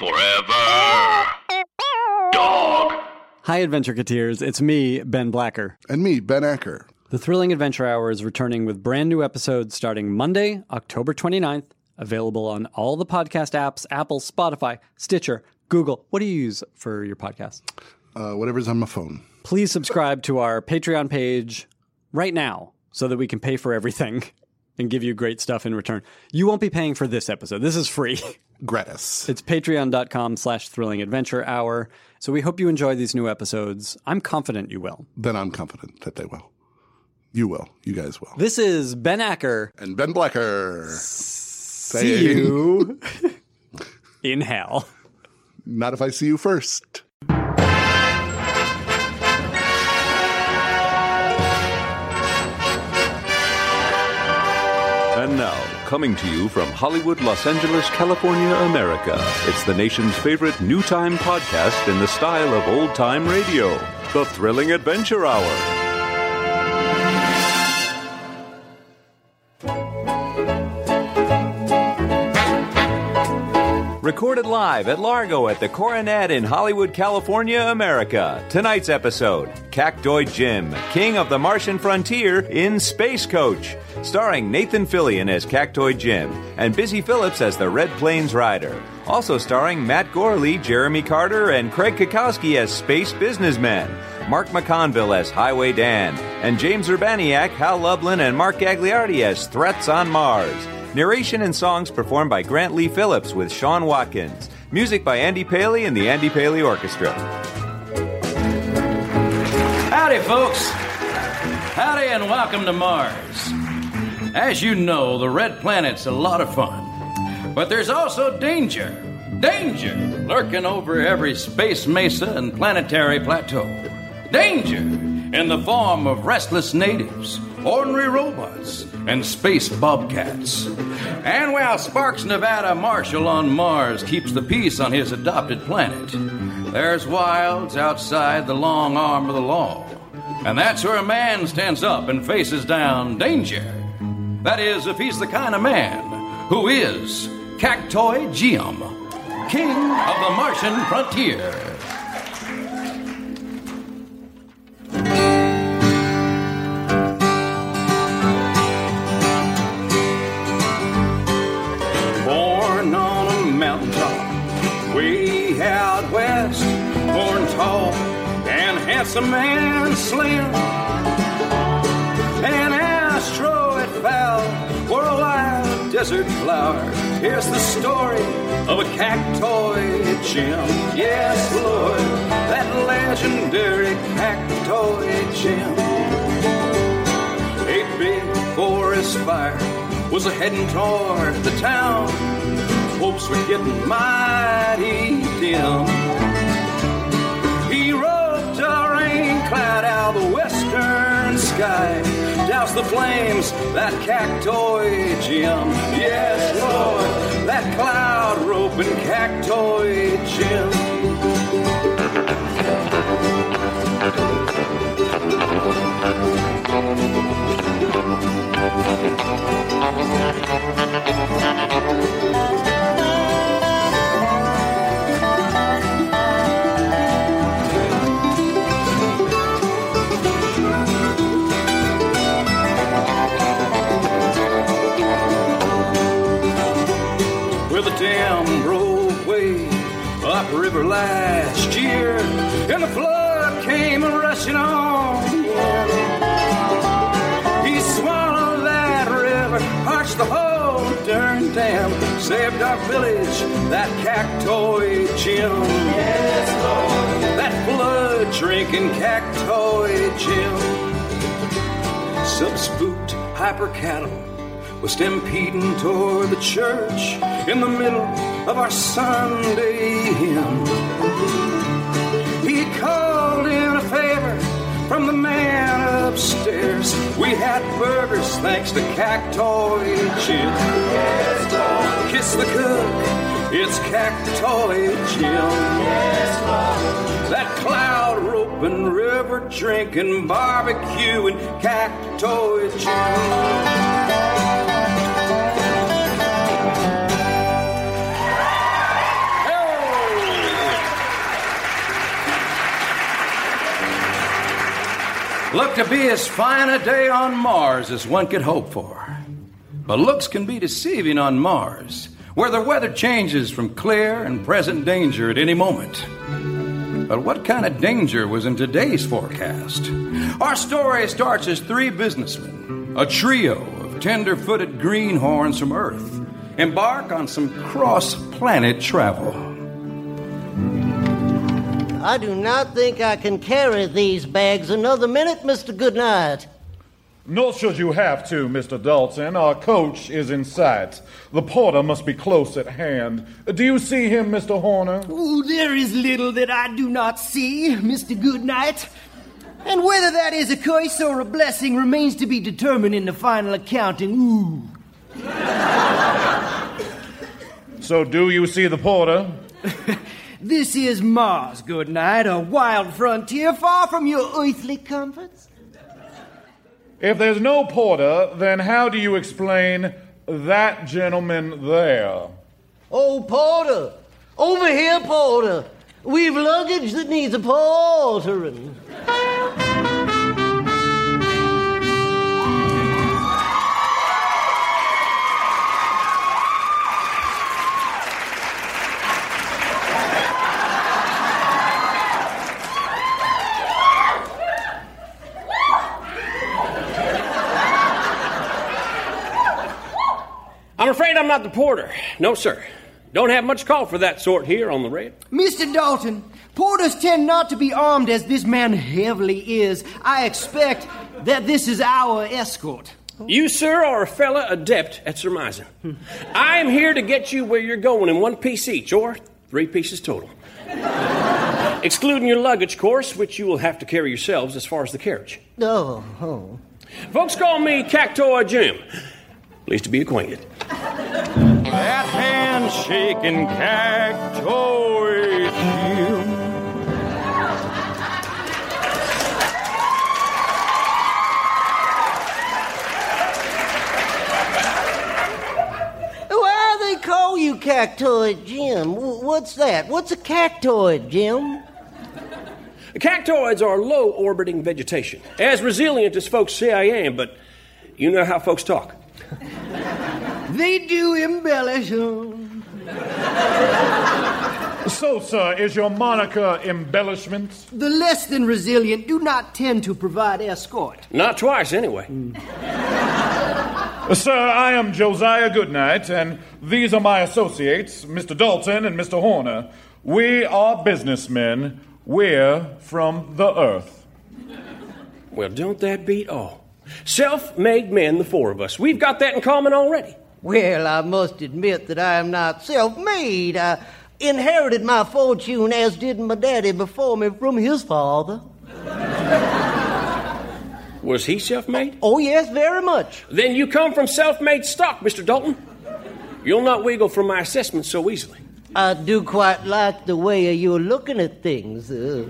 Forever. Dog. Hi, Adventure Cateers. It's me, Ben Blacker. And me, Ben Acker. The Thrilling Adventure Hour is returning with brand new episodes starting Monday, October 29th, available on all the podcast apps Apple, Spotify, Stitcher, Google. What do you use for your podcast? Uh, whatever's on my phone. Please subscribe to our Patreon page right now so that we can pay for everything and give you great stuff in return. You won't be paying for this episode. This is free. Gratis. It's patreon.com slash thrilling adventure hour. So we hope you enjoy these new episodes. I'm confident you will. Then I'm confident that they will. You will. You guys will. This is Ben Acker. And Ben Blacker. See you in hell. Not if I see you first. Coming to you from Hollywood, Los Angeles, California, America, it's the nation's favorite new time podcast in the style of old time radio The Thrilling Adventure Hour. Recorded live at Largo at the Coronet in Hollywood, California, America. Tonight's episode Cactoid Jim, King of the Martian Frontier in Space Coach, starring Nathan Fillion as Cactoid Jim and Busy Phillips as the Red Plains Rider. Also starring Matt Gorley, Jeremy Carter, and Craig Cackowski as Space Businessmen. Mark McConville as Highway Dan, and James Urbaniak, Hal Lublin, and Mark Gagliardi as Threats on Mars. Narration and songs performed by Grant Lee Phillips with Sean Watkins. Music by Andy Paley and the Andy Paley Orchestra. Howdy, folks. Howdy, and welcome to Mars. As you know, the Red Planet's a lot of fun. But there's also danger. Danger lurking over every space mesa and planetary plateau. Danger in the form of restless natives, ordinary robots, and space bobcats. And while Sparks Nevada Marshall on Mars keeps the peace on his adopted planet, there's wilds outside the long arm of the law. And that's where a man stands up and faces down danger. That is, if he's the kind of man who is Cactoid Jim, king of the Martian frontier. And slim. An asteroid fell for a wild desert flower. Here's the story of a cactoid Jim. Yes, Lord, that legendary cactoid Jim. A big forest fire was a heading toward the town. Hopes were getting mighty dim. Doused the flames, that cactoid Jim. Yes, Lord, that cloud rope and cactoid upriver last year, and the flood came rushing on. He swallowed that river, arched the whole darn dam, saved our village, that cactoid Jim. Yes, Lord. That blood drinking cactoid Jim. Some spooked hyper cattle was stampeding toward the church in the middle of our Sunday hymn. He called in a favor from the man upstairs. We had burgers thanks to Cactoid Jim. Kiss the cook, it's Cactoid Jim. That cloud roping, river drinking, barbecue, and Cactoid Jim. Looked to be as fine a day on Mars as one could hope for. But looks can be deceiving on Mars, where the weather changes from clear and present danger at any moment. But what kind of danger was in today's forecast? Our story starts as three businessmen, a trio of tender footed greenhorns from Earth, embark on some cross planet travel. I do not think I can carry these bags another minute, Mr. Goodnight. Nor should you have to, Mr. Dalton. Our coach is in sight. The porter must be close at hand. Do you see him, Mr. Horner? Ooh, there is little that I do not see, Mr. Goodnight. And whether that is a curse or a blessing remains to be determined in the final accounting. Ooh. So, do you see the porter? This is Mars, good night, a wild frontier far from your earthly comforts. If there's no porter, then how do you explain that gentleman there? Oh, Porter! Over here, Porter! We've luggage that needs a portering. I'm not the porter. No, sir. Don't have much call for that sort here on the red. Mr. Dalton, porters tend not to be armed as this man heavily is. I expect that this is our escort. You, sir, are a fella adept at surmising. I am here to get you where you're going in one piece each, or three pieces total. Excluding your luggage, of course, which you will have to carry yourselves as far as the carriage. Oh, oh. Folks call me Cactoid Jim. Pleased to be acquainted. That handshaking cactoid Jim. Why they call you Cactoid Jim? What's that? What's a cactoid, Jim? Cactoids are low orbiting vegetation. As resilient as folks say I am, but you know how folks talk. They do embellish. So, sir, is your moniker embellishment? The less than resilient do not tend to provide escort. Not twice, anyway. Mm. Sir, I am Josiah Goodnight, and these are my associates, Mr. Dalton and Mr. Horner. We are businessmen. We're from the earth. Well, don't that beat all? Self made men, the four of us. We've got that in common already. Well, I must admit that I am not self made. I inherited my fortune, as did my daddy before me, from his father. Was he self made? Oh, yes, very much. Then you come from self made stock, Mr. Dalton. You'll not wiggle from my assessment so easily. I do quite like the way you're looking at things. Uh,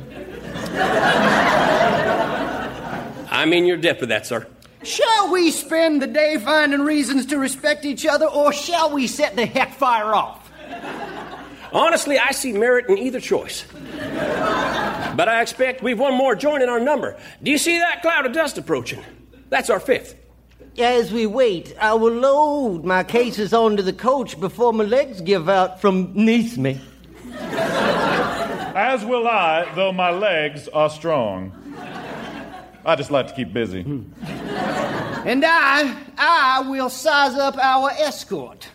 I'm in your debt for that, sir. Shall we spend the day finding reasons to respect each other, or shall we set the heck fire off? Honestly, I see merit in either choice. But I expect we've one more joint in our number. Do you see that cloud of dust approaching? That's our fifth. as we wait, I will load my cases onto the coach before my legs give out from neath me. As will I, though my legs are strong. I just like to keep busy. Hmm. And I, I will size up our escort.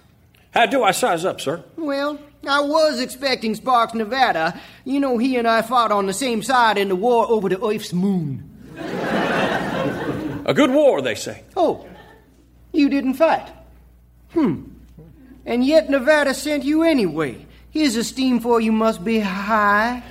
How do I size up, sir? Well, I was expecting Sparks Nevada. You know, he and I fought on the same side in the war over the Earth's moon. A good war, they say. Oh, you didn't fight? Hmm. And yet Nevada sent you anyway. His esteem for you must be high.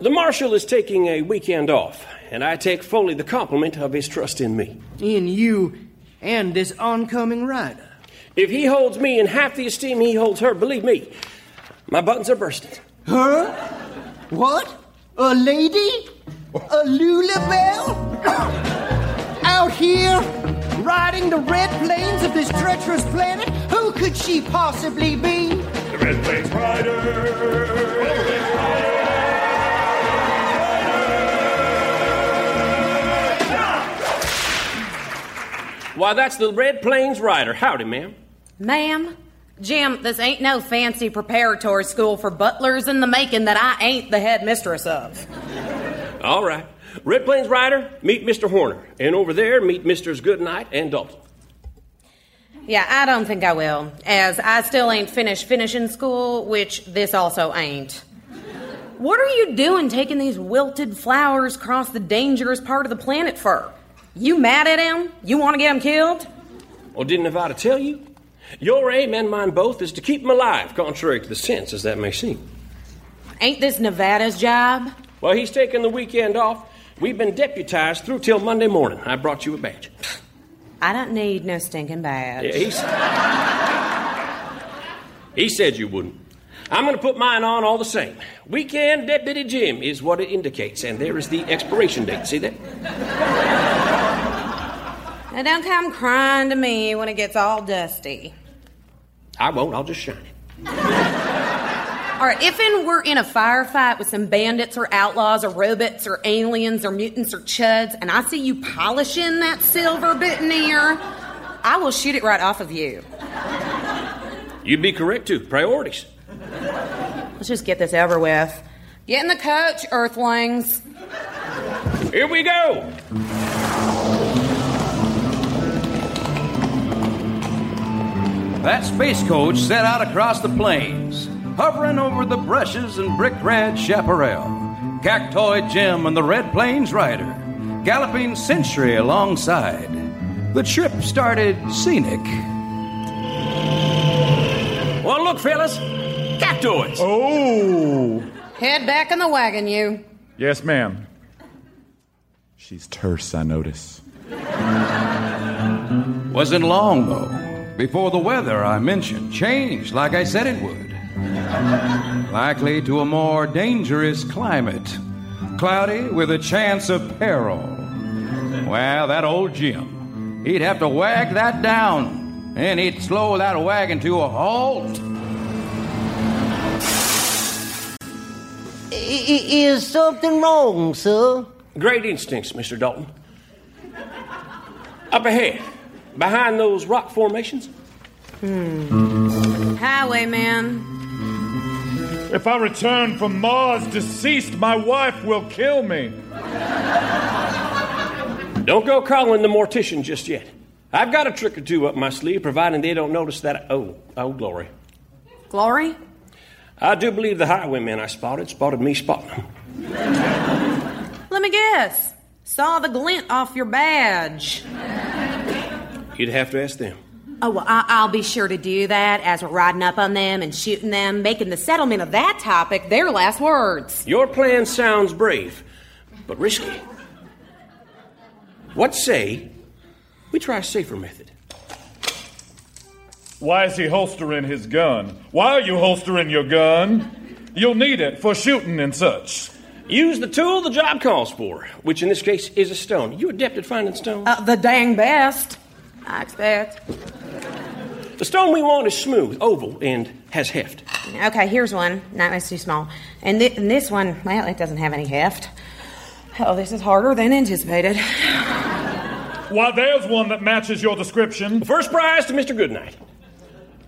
The marshal is taking a weekend off, and I take fully the compliment of his trust in me. In you and this oncoming rider. If he holds me in half the esteem he holds her, believe me, my buttons are bursting. Her? What? A lady? A Lulabelle? Out here, riding the red plains of this treacherous planet? Who could she possibly be? The Red Plains Rider! Why, that's the Red Plains Rider. Howdy, ma'am. Ma'am, Jim, this ain't no fancy preparatory school for butlers in the making that I ain't the head mistress of. All right. Red Plains Rider, meet Mr. Horner. And over there, meet Misters Goodnight and Dalton. Yeah, I don't think I will, as I still ain't finished finishing school, which this also ain't. What are you doing taking these wilted flowers across the dangerous part of the planet for? You mad at him? You want to get him killed? Well, didn't Nevada tell you? Your aim and mine both is to keep him alive, contrary to the sense as that may seem. Ain't this Nevada's job? Well, he's taking the weekend off. We've been deputized through till Monday morning. I brought you a badge. I don't need no stinking badge. Yeah, he's... he said you wouldn't. I'm going to put mine on all the same. Weekend Deputy Jim is what it indicates, and there is the expiration date. See that? Now don't come crying to me when it gets all dusty. I won't. I'll just shine it. All right, if and we're in a firefight with some bandits or outlaws or robots or aliens or mutants or chuds, and I see you polishing that silver bit boutonniere, I will shoot it right off of you. You'd be correct, too. Priorities. Let's just get this over with. Get in the coach, Earthlings. Here we go. That space coach set out across the plains, hovering over the brushes and brick red chaparral. Cactoid Jim and the Red Plains Rider, galloping Century alongside. The trip started scenic. Well, look, fellas. Cactoids. Oh. Head back in the wagon, you. Yes, ma'am. She's terse, I notice. Wasn't long, though, before the weather I mentioned changed like I said it would. Likely to a more dangerous climate, cloudy with a chance of peril. Well, that old Jim, he'd have to wag that down, and he'd slow that wagon to a halt. I- I- is something wrong, sir? Great instincts, Mr. Dalton. Up ahead, behind those rock formations. Hmm. Highwayman. If I return from Mars deceased, my wife will kill me. Don't go calling the mortician just yet. I've got a trick or two up my sleeve, providing they don't notice that. Oh, oh, glory. Glory? I do believe the highwaymen I spotted spotted me spotting them. Let me guess. Saw the glint off your badge. You'd have to ask them. Oh, well, I- I'll be sure to do that as we're riding up on them and shooting them, making the settlement of that topic their last words. Your plan sounds brave, but risky. What say we try a safer method? Why is he holstering his gun? Why are you holstering your gun? You'll need it for shooting and such. Use the tool the job calls for, which in this case is a stone. You adept at finding stones? Uh, the dang best, I expect. the stone we want is smooth, oval, and has heft. Okay, here's one. No, it's too small. And, thi- and this one, well, it doesn't have any heft. Oh, this is harder than anticipated. Why, there's one that matches your description. First prize to Mr. Goodnight.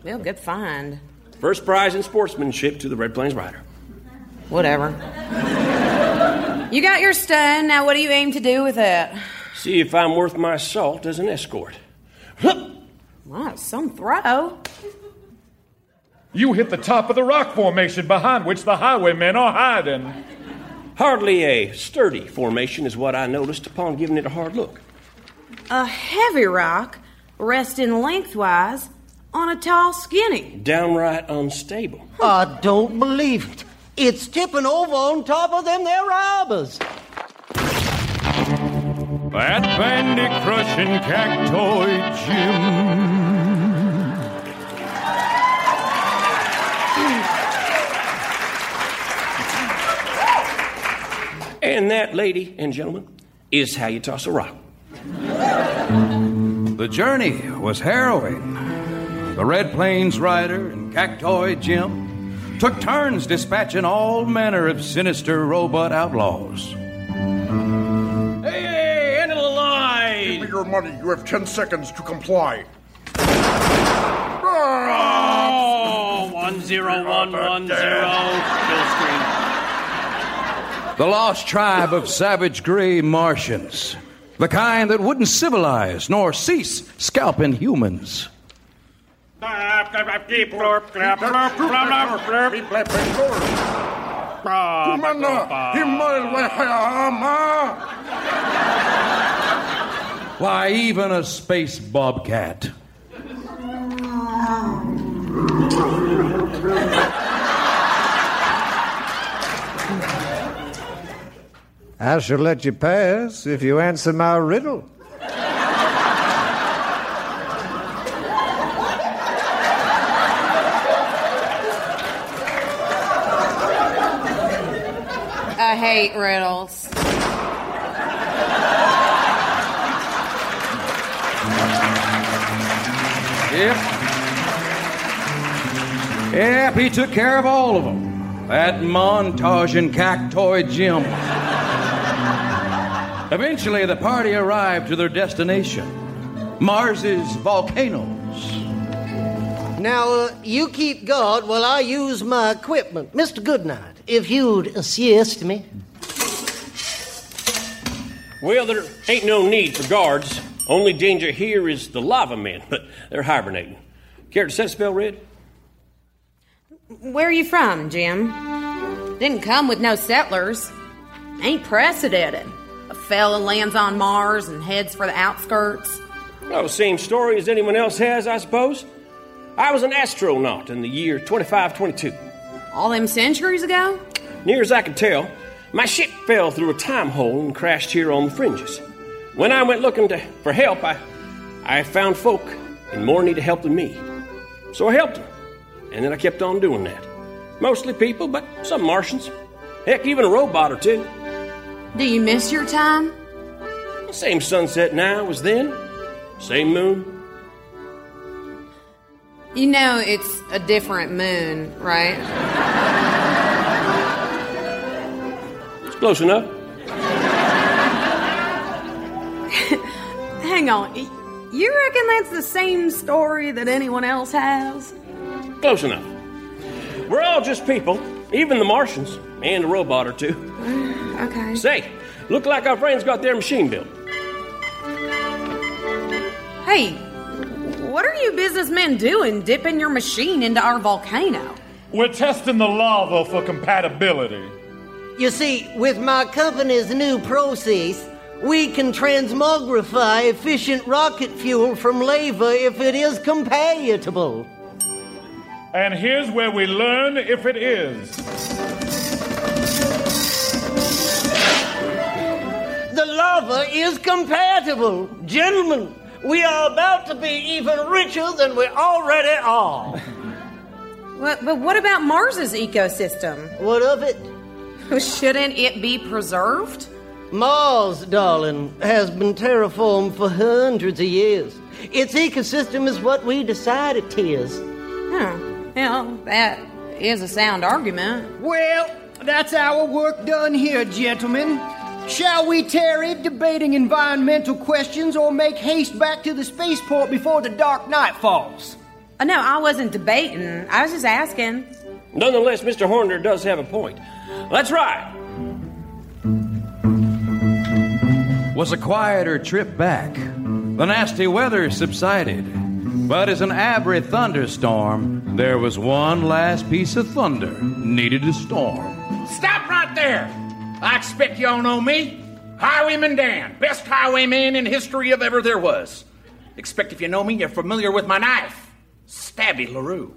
Well, good find. First prize in sportsmanship to the Red Plains Rider. Whatever. you got your stone. Now, what do you aim to do with it? See if I'm worth my salt as an escort. Wow, some throw. You hit the top of the rock formation behind which the highwaymen are hiding. Hardly a sturdy formation is what I noticed upon giving it a hard look. A heavy rock resting lengthwise on a tall skinny. Downright unstable. I don't believe it. It's tipping over on top of them there robbers. That bandit crushing cactoid Jim. And that, lady and gentlemen, is how you toss a rock. The journey was harrowing. The Red Plains Rider and Cactoid Jim took turns dispatching all manner of sinister robot outlaws. Money. You have 10 seconds to comply. Oh, one zero one one zero. Kill screen. The lost tribe of savage gray Martians. The kind that wouldn't civilize nor cease scalping humans. Why, even a space bobcat. I shall let you pass if you answer my riddle. I hate riddles. Yep, he took care of all of them. That montage in Cactoid Jim. Eventually, the party arrived to their destination Mars's volcanoes. Now, uh, you keep guard while I use my equipment. Mr. Goodnight, if you'd assist me. Well, there ain't no need for guards. Only danger here is the lava men, but they're hibernating. Care to set a spell, Red? Where are you from, Jim? Didn't come with no settlers. Ain't precedented. A fella lands on Mars and heads for the outskirts. Well, same story as anyone else has, I suppose. I was an astronaut in the year 2522. All them centuries ago? Near as I can tell, my ship fell through a time hole and crashed here on the fringes. When I went looking to, for help, I, I found folk in more need of help than me. So I helped them. And then I kept on doing that. Mostly people, but some Martians. Heck, even a robot or two. Do you miss your time? Same sunset now as then. Same moon. You know it's a different moon, right? It's close enough. Hang on. You reckon that's the same story that anyone else has? Close enough. We're all just people, even the Martians, and a robot or two. Okay. Say, look like our friends got their machine built. Hey, what are you businessmen doing dipping your machine into our volcano? We're testing the lava for compatibility. You see, with my company's new process, we can transmogrify efficient rocket fuel from lava if it is compatible. And here's where we learn if it is. The lava is compatible. Gentlemen, we are about to be even richer than we already are. What, but what about Mars's ecosystem? What of it? Shouldn't it be preserved? Mars, darling, has been terraformed for hundreds of years. Its ecosystem is what we decide it is. Huh. Well, that is a sound argument. Well, that's our work done here, gentlemen. Shall we tarry debating environmental questions or make haste back to the spaceport before the dark night falls? Uh, no, I wasn't debating. I was just asking. Nonetheless, Mr. Horner does have a point. Let's ride. Was a quieter trip back. The nasty weather subsided. But as an Abry thunderstorm, there was one last piece of thunder needed to storm. Stop right there! I expect y'all know me. Highwayman Dan, best highwayman in history of ever there was. Expect if you know me, you're familiar with my knife, Stabby LaRue.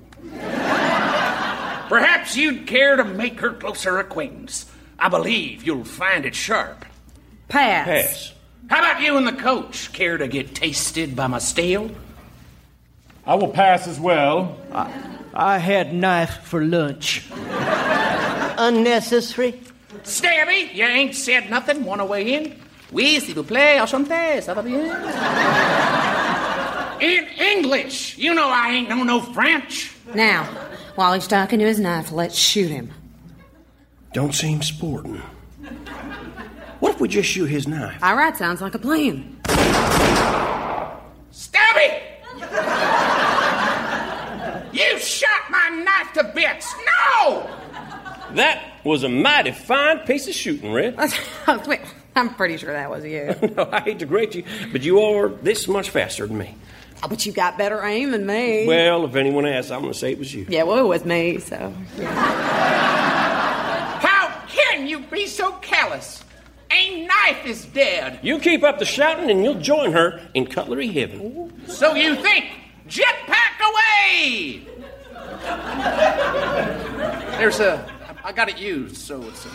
Perhaps you'd care to make her closer acquaintance. I believe you'll find it sharp. Pass. Pass. How about you and the coach? Care to get tasted by my stale? I will pass as well. I had knife for lunch. Unnecessary. Stabby, you ain't said nothing. Wanna weigh in? Oui, s'il vous plaît, enchanté, ça va bien? In English! You know I ain't know no French. Now, while he's talking to his knife, let's shoot him. Don't seem sporting. What if we just shoot his knife? All right, sounds like a plan. Stabby! You shot my knife to bits! No! That was a mighty fine piece of shooting, Red. Wait, I'm pretty sure that was you. no, I hate to grate you, but you are this much faster than me. Oh, but you got better aim than me. Well, if anyone asks, I'm going to say it was you. yeah, well, it was me, so. How can you be so callous? A knife is dead. You keep up the shouting, and you'll join her in cutlery heaven. So you think? Jetpack away! There's a. I got it used, so it's. A!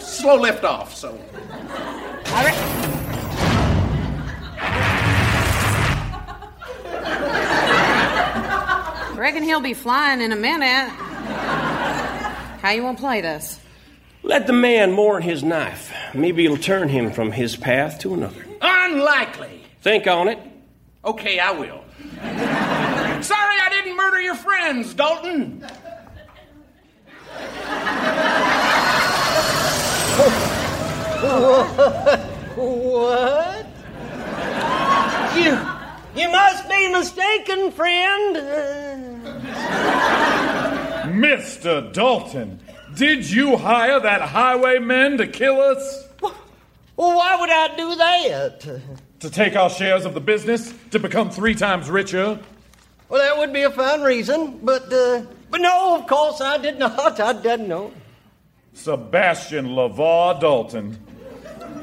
Slow lift off, so. I reckon he'll be flying in a minute. How you want to play this? Let the man mourn his knife. Maybe it'll turn him from his path to another. Unlikely. Think on it. Okay, I will. Sorry I didn't murder your friends, Dalton. what? You, you must be mistaken, friend. Mr. Dalton, did you hire that highwayman to kill us? Well, why would I do that? To take our shares of the business? To become three times richer? Well, that would be a fine reason, but uh, but no, of course I did not. I didn't know. Sebastian LeVar Dalton,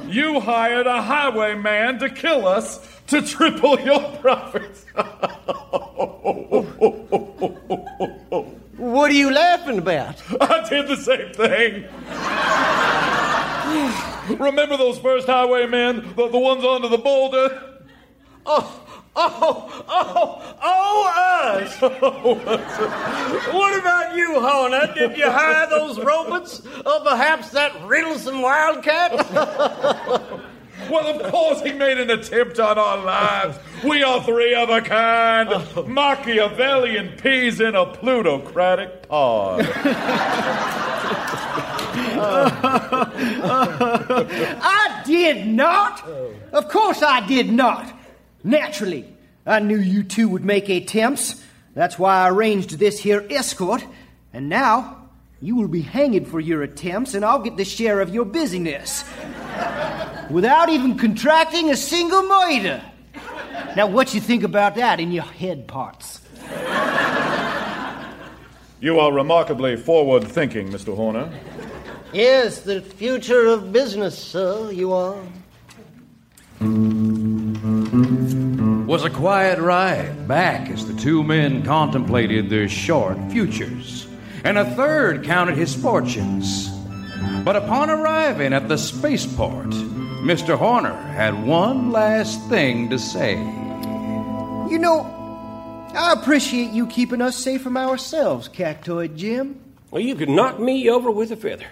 you hired a highwayman to kill us to triple your profits. What are you laughing about? I did the same thing. Remember those first highwaymen, the, the ones under the boulder? Oh, oh, oh, oh, us! Oh, what about you, Horner? Did you hire those robots? Or perhaps that riddlesome wildcat? Well, of course he made an attempt on our lives. We are three of a kind. Oh. Machiavellian peas in a plutocratic pod. I did not. Of course I did not. Naturally, I knew you two would make attempts. That's why I arranged this here escort. And now, you will be hanged for your attempts, and I'll get the share of your busyness. Without even contracting a single murder. Now, what you think about that in your head parts? You are remarkably forward thinking, Mr. Horner. yes, the future of business, sir, you are. was a quiet ride back as the two men contemplated their short futures, and a third counted his fortunes. But upon arriving at the spaceport, Mr. Horner had one last thing to say. You know, I appreciate you keeping us safe from ourselves, Cactoid Jim. Well, you could knock me over with a feather.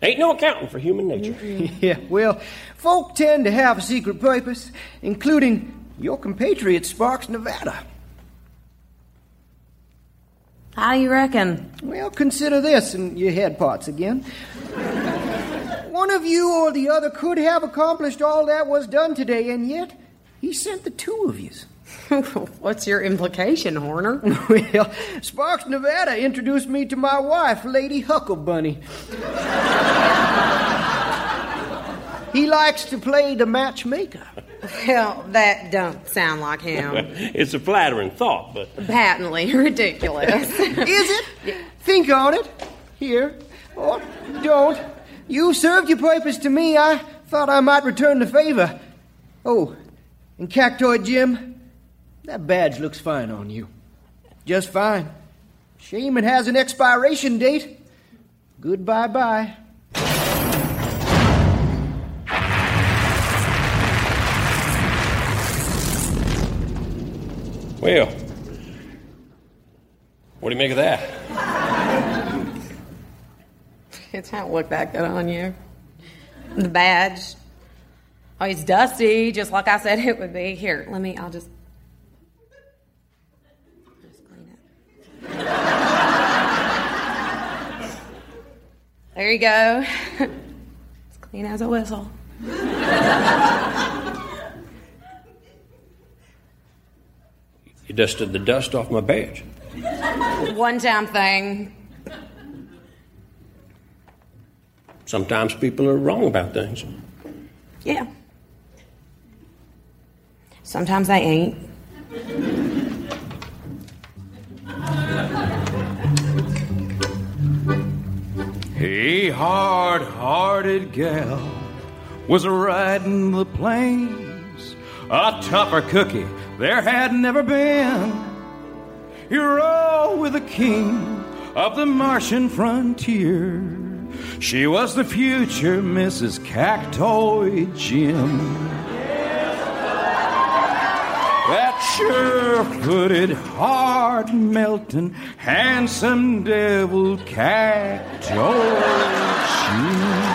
Ain't no accounting for human nature. yeah, well, folk tend to have a secret purpose, including your compatriot Sparks, Nevada. How do you reckon? Well, consider this in your head parts again. One of you or the other could have accomplished all that was done today, and yet he sent the two of you. What's your implication, Horner? well, Sparks, Nevada introduced me to my wife, Lady Hucklebunny. he likes to play the matchmaker. Well, that don't sound like him. it's a flattering thought, but. Patently ridiculous. Is it? Think on it. Here. Or don't. You served your purpose to me. I thought I might return the favor. Oh, and Cactoid Jim, that badge looks fine on you. Just fine. Shame it has an expiration date. Goodbye bye. Well, what do you make of that? It don't look that good on you. The badge. Oh, it's dusty, just like I said it would be. Here, let me, I'll just. just clean it. There you go. it's clean as a whistle. You dusted the dust off my badge. One time thing. Sometimes people are wrong about things. Yeah. Sometimes I ain't. A hard hearted gal was riding the plains, a tougher cookie there had never been. He rode with the king of the Martian frontier. She was the future Mrs. Cactoid Jim. That sure footed, hard melting, handsome devil cactoid Jim.